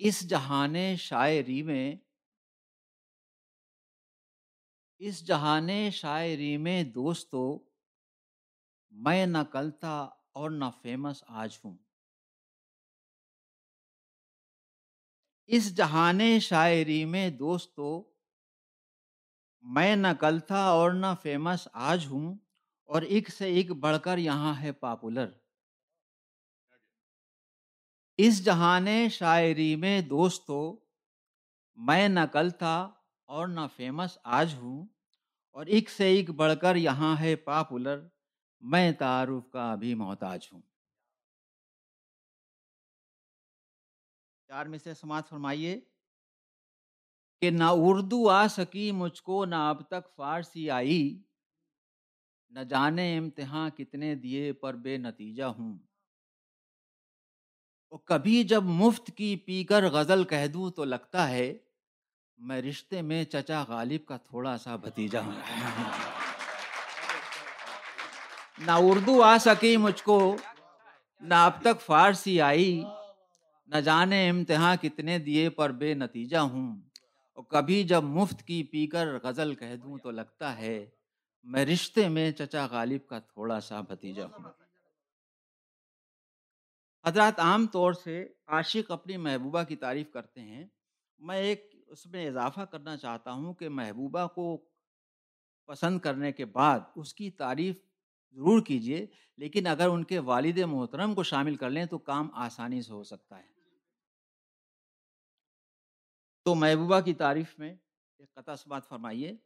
اس جہان شاعری میں، اس جہان شاعری میں دوستو، میں نہ کل تھا اور نہ فیمس آج ہوں۔ اس جہان شاعری میں دوستو، میں نہ کل تھا اور نہ فیمس آج ہوں اور ایک سے ایک بڑھ کر یہاں ہے پاپولر اس جہان شاعری میں دوستو، میں نہ کل تھا اور نہ فیمس آج ہوں، اور ایک سے ایک بڑھ کر یہاں ہے پاپولر، میں تعارف کا بھی محتاج ہوں۔ چار میں سے سماعت فرمائیے۔ کہ نہ اردو آ سکی مجھ کو، نہ اب تک فارسی آئی۔ نہ جانے امتحان کتنے دیے، پر بے نتیجہ ہوں۔ کبھی جب مفت کی پی کر غزل کہہ دوں تو لگتا ہے میں رشتے میں چچا غالب کا تھوڑا سا بھتیجا ہوں۔ نہ اردو آ سکی مجھ کو، نہ اب تک فارسی آئی۔ نہ جانے امتحان کتنے دیے پر بے نتیجہ ہوں۔ اور کبھی جب مفت کی پی کر غزل کہہ دوں تو لگتا ہے میں رشتے میں چچا غالب کا تھوڑا سا بھتیجا ہوں۔ حضرات، عام طور سے عاشق اپنی محبوبہ کی تعریف کرتے ہیں۔ میں ایک اس میں اضافہ کرنا چاہتا ہوں کہ محبوبہ کو پسند کرنے کے بعد اس کی تعریف ضرور کیجیے لیکن اگر ان کے والد محترم کو شامل کر لیں تو کام آسانی سے ہو سکتا ہے۔ تو محبوبہ کی تعریف میں ایک قطع بات فرمائیے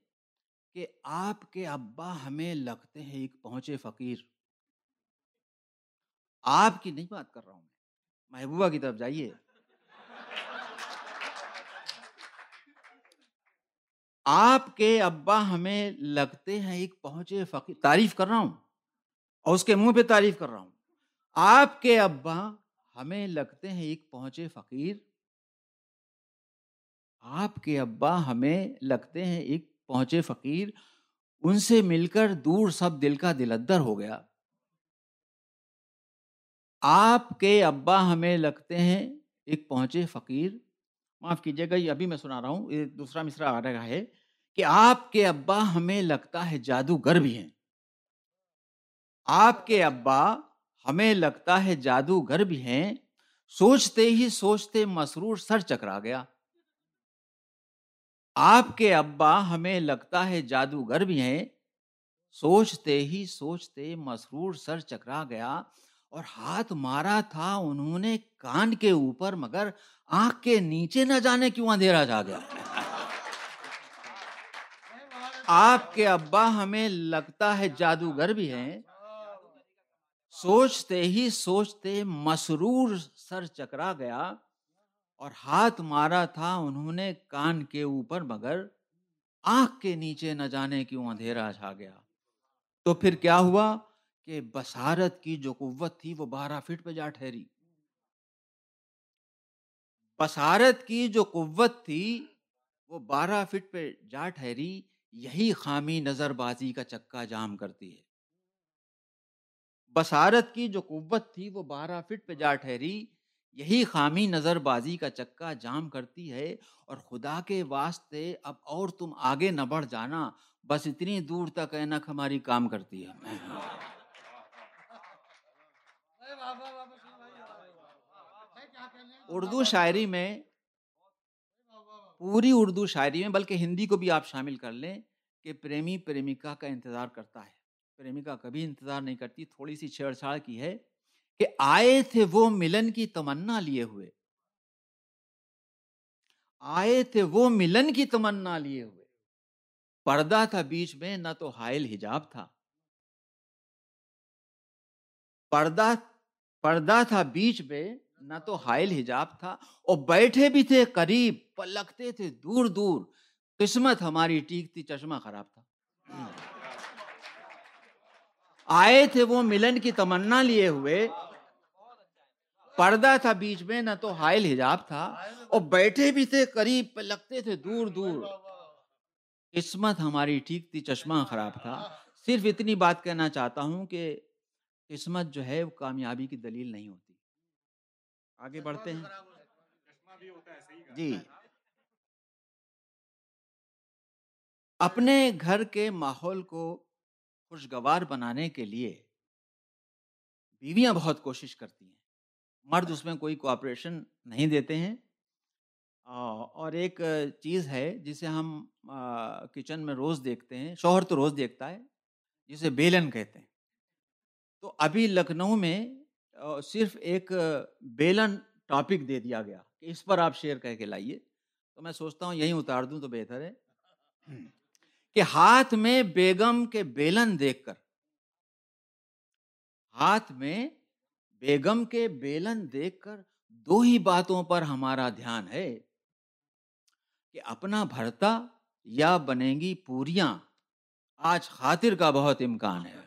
کہ آپ کے ابا ہمیں لگتے ہیں ایک پہنچے فقیر۔ آپ کی نہیں بات کر رہا ہوں میں، محبوبہ کی طرف جائیے۔ آپ کے ابا ہمیں لگتے ہیں ایک پہنچے فقیر تعریف کر رہا ہوں، اور اس کے منہ پہ تعریف کر رہا ہوں۔ آپ کے ابا ہمیں لگتے ہیں ایک پہنچے فقیر۔ آپ کے ابا ہمیں لگتے ہیں ایک پہنچے فقیر۔ ان سے مل کر دور سب دل کا دلدر ہو گیا۔ آپ کے ابا ہمیں لگتے ہیں ایک پہنچے فقیر۔ معاف کیجیے گا، یہ ابھی میں سنا رہا ہوں، یہ دوسرا مصرا آ رہا ہے کہ آپ کے ابا ہمیں لگتا ہے جادوگر بھی ہیں۔ آپ کے ابا ہمیں لگتا ہے جادوگر بھی ہیں۔ سوچتے ہی سوچتے مسرور سر چکرا گیا۔ آپ کے ابا ہمیں لگتا ہے جادوگر بھی ہیں۔ سوچتے ہی سوچتے مسرور سر چکرا گیا۔ اور ہاتھ مارا تھا انہوں نے کان کے اوپر، مگر آنکھ کے نیچے نہ جانے کیوں اندھیرا جا گیا؟ آپ کے ابا ہمیں لگتا ہے جادوگر بھی ہیں۔ سوچتے ہی سوچتے مسرور سر چکرا گیا اور ہاتھ مارا تھا انہوں نے کان کے اوپر، مگر آنکھ کے نیچے نہ جانے کیوں اندھیرا چھا گیا؟ تو پھر کیا ہوا؟ کہ بسارت کی جو قوت تھی وہ بارہ فٹ پہ جا ٹھہری۔ بسارت کی جو قوت تھی وہ بارہ فٹ پہ جا ٹھہری، یہی خامی نظر بازی کا چکا جام کرتی ہے۔ بسارت کی جو قوت تھی وہ بارہ فٹ پہ جا ٹھہری، یہی خامی نظر بازی کا چکا جام کرتی ہے۔ اور خدا کے واسطے اب اور تم آگے نہ بڑھ جانا، بس اتنی دور تک اینک ہماری کام کرتی ہے۔ اردو شاعری میں، پوری اردو شاعری میں، بلکہ ہندی کو بھی آپ شامل کر لیں کہ پریمی پریمکا کا انتظار کرتا ہے۔ پریمکا کبھی انتظار نہیں کرتی، تھوڑی سی چھیڑ چھاڑ کی ہے کہ آئے تھے وہ ملن کی تمنا لیے ہوئے۔ آئے تھے وہ ملن کی تمنا لیے ہوئے۔ پردہ تھا بیچ میں، نہ تو حائل حجاب تھا۔ پردہ پردہ تھا بیچ میں، نہ تو حائل حجاب تھا، اور بیٹھے بھی تھے قریب، پلکتے تھے دور دور۔ قسمت ہماری ٹیک تھی، چشمہ خراب تھا۔ آئے تھے وہ ملن کی تمنا لیے ہوئے۔ پردہ تھا بیچ میں، نہ تو حائل حجاب تھا۔ اور بیٹھے بھی تھے قریب پہ لگتے تھے دور دور۔ قسمت ہماری ٹھیک تھی، چشمہ خراب تھا۔ صرف اتنی بات کہنا چاہتا ہوں کہ قسمت جو ہے وہ کامیابی کی دلیل نہیں ہوتی۔ آگے بڑھتے ہیں۔ جی۔ اپنے گھر کے ماحول کو خوشگوار بنانے کے لیے بیویاں بہت کوشش کرتی ہیں۔ مرد اس میں کوئی کوآپریشن نہیں دیتے ہیں۔ اور ایک چیز ہے جسے ہم کچن میں روز دیکھتے ہیں شوہر تو روز دیکھتا ہے جسے بیلن کہتے ہیں۔ تو ابھی لکھنؤ میں صرف ایک بیلن ٹاپک دے دیا گیا کہ اس پر آپ شیئر کہہ کے لائیے۔ تو میں سوچتا ہوں یہیں اتار دوں تو بہتر ہے۔ کہ ہاتھ میں بیگم کے بیلن دیکھ کر ہاتھ میں بیگم کے بیلن دیکھ کر دو ہی باتوں پر ہمارا دھیان ہے کہ اپنا بھرتا یا بنے گی پوریاں آج خاطر کا بہت امکان ہے۔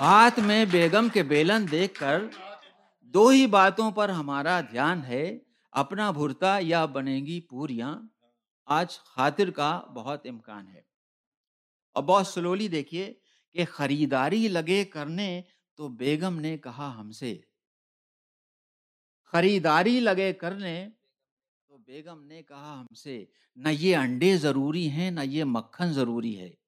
ہاتھ میں بیگم کے بیلن دیکھ کر دو ہی باتوں پر ہمارا دھیان ہے، اپنا بھرتا یا بنے گی پوریاں، آج خاطر کا بہت امکان ہے۔ اور بہت سلولی دیکھیے کہ خریداری لگے کرنے تو بیگم نے کہا ہم سے۔ خریداری لگے کرنے تو بیگم نے کہا ہم سے، نہ یہ انڈے ضروری ہیں، نہ یہ مکھن ضروری ہے۔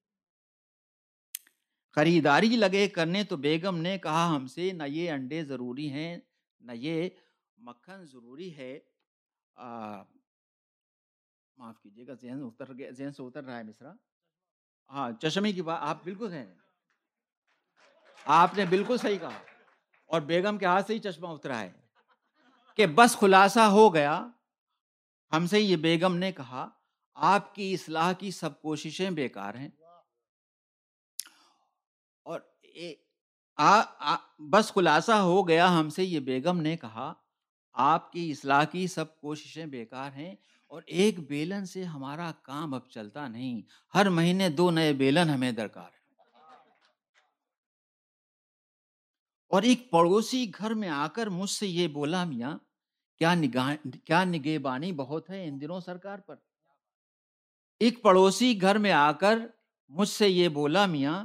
خریداری لگے کرنے تو بیگم نے کہا ہم سے، نہ یہ انڈے ضروری ہیں، نہ یہ مکھن ضروری ہے۔ معاف کیجیے گا، ذہن اتر گیا، ذہن سے اتر رہا ہے مصرا۔ ہاں چشمے کی بات، آپ بالکل ہیں۔ آپ نے بالکل صحیح کہا۔ اور بیگم کے ہاتھ سے ہی چشمہ اترا ہے کہ بس خلاصہ ہو گیا۔ ہم سے یہ بیگم نے کہا، آپ کی اصلاح کی سب کوششیں بیکار ہیں۔ اور بس خلاصہ ہو گیا ہم سے یہ بیگم نے کہا، آپ کی اصلاح کی سب کوششیں بیکار ہیں اور ایک بیلن سے ہمارا کام اب چلتا نہیں۔ ہر مہینے دو نئے بیلن ہمیں درکار ہے اور ایک پڑوسی گھر میں آ کر مجھ سے یہ بولا، میاں، کیا نگاہ، کیا نگہ بانی بہت ہے ان دنوں سرکار پر؟ ایک پڑوسی گھر میں آ کر مجھ سے یہ بولا، میاں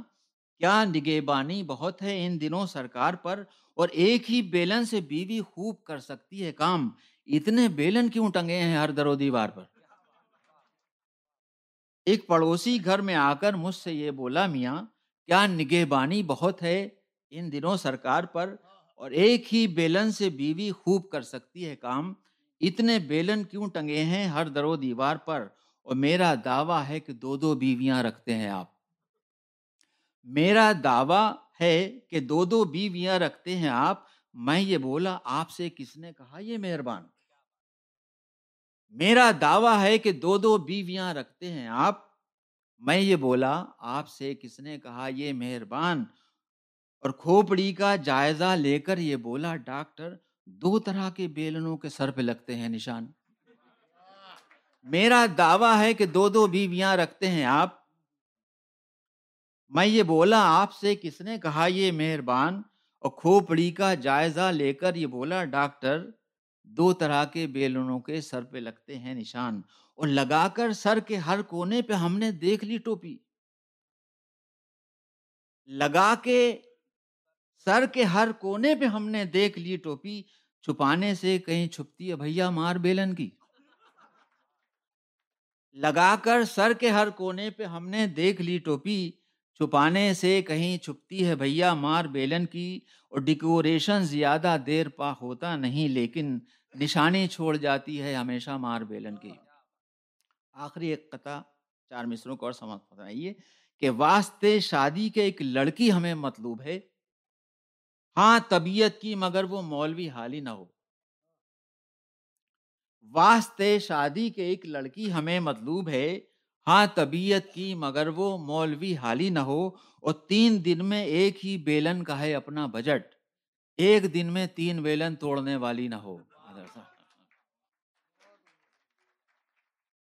کیا نگہ بانی بہت ہے ان دنوں سرکار پر اور ایک ہی بیلن سے بیوی خوب کر سکتی ہے کام؟ اتنے بیلن کیوں ٹنگے ہیں ہر درو دیوار پر؟ ایک پڑوسی گھر میں آ کر مجھ سے یہ بولا، میاں، کیا نگہ بانی بہت ہے ان دنوں سرکار پر اور ایک ہی بیلن سے بیوی خوب کر سکتی ہے کام؟ اتنے بیلن کیوں ٹنگے ہیں ہر درو دیوار پر؟ اور میرا دعویٰ ہے کہ دو دو بیویاں رکھتے ہیں آپ۔ میرا دعویٰ ہے کہ دو دو بیویاں رکھتے ہیں آپ۔ میں یہ بولا، آپ سے کس نے کہا یہ مہربان؟ میرا دعویٰ ہے کہ دو دو بیویاں رکھتے ہیں آپ۔ میں یہ بولا، آپ سے کس نے کہا یہ مہربان؟ اور کھوپڑی کا جائزہ لے کر یہ بولا، ڈاکٹر، دو طرح کے بیلنوں کے سر پہ لگتے ہیں نشان۔ میرا دعویٰ ہے کہ دو دو بیویاں رکھتے ہیں آپ۔ میں یہ بولا، آپ سے کس نے کہا یہ مہربان؟ اور کھوپڑی کا جائزہ لے کر یہ بولا، ڈاکٹر، دو طرح کے بیلونوں کے سر پہ لگتے ہیں نشان، اور لگا کر سر کے ہر کونے پہ ہم نے دیکھ لی ٹوپی۔ لگا کے سر کے ہر کونے پہ ہم نے دیکھ لی ٹوپی، چھپانے سے کہیں چھپتی ہے بھیا مار بیلن کی۔ لگا کر سر کے ہر کونے پہ ہم نے دیکھ لی ٹوپی چھپانے سے کہیں چھپتی ہے بھیا مار بیلن کی اور ڈیکوریشن زیادہ دیر پا ہوتا نہیں، لیکن نشانی چھوڑ جاتی ہے ہمیشہ مار بیلن کی۔ آخری ایک قطع چار مصروں کو اور سمجھ بتائیے کہ واسطے شادی کے ایک لڑکی ہمیں مطلوب ہے۔ ہاں طبیعت کی، مگر وہ مولوی حالی نہ ہو۔ واسطے شادی کے ایک لڑکی ہمیں مطلوب ہے ہاں طبیعت کی، مگر وہ مولوی حالی نہ ہو اور تین دن میں ایک ہی بیلن کا ہے اپنا بجٹ۔ ایک دن میں تین بیلن توڑنے والی نہ ہو۔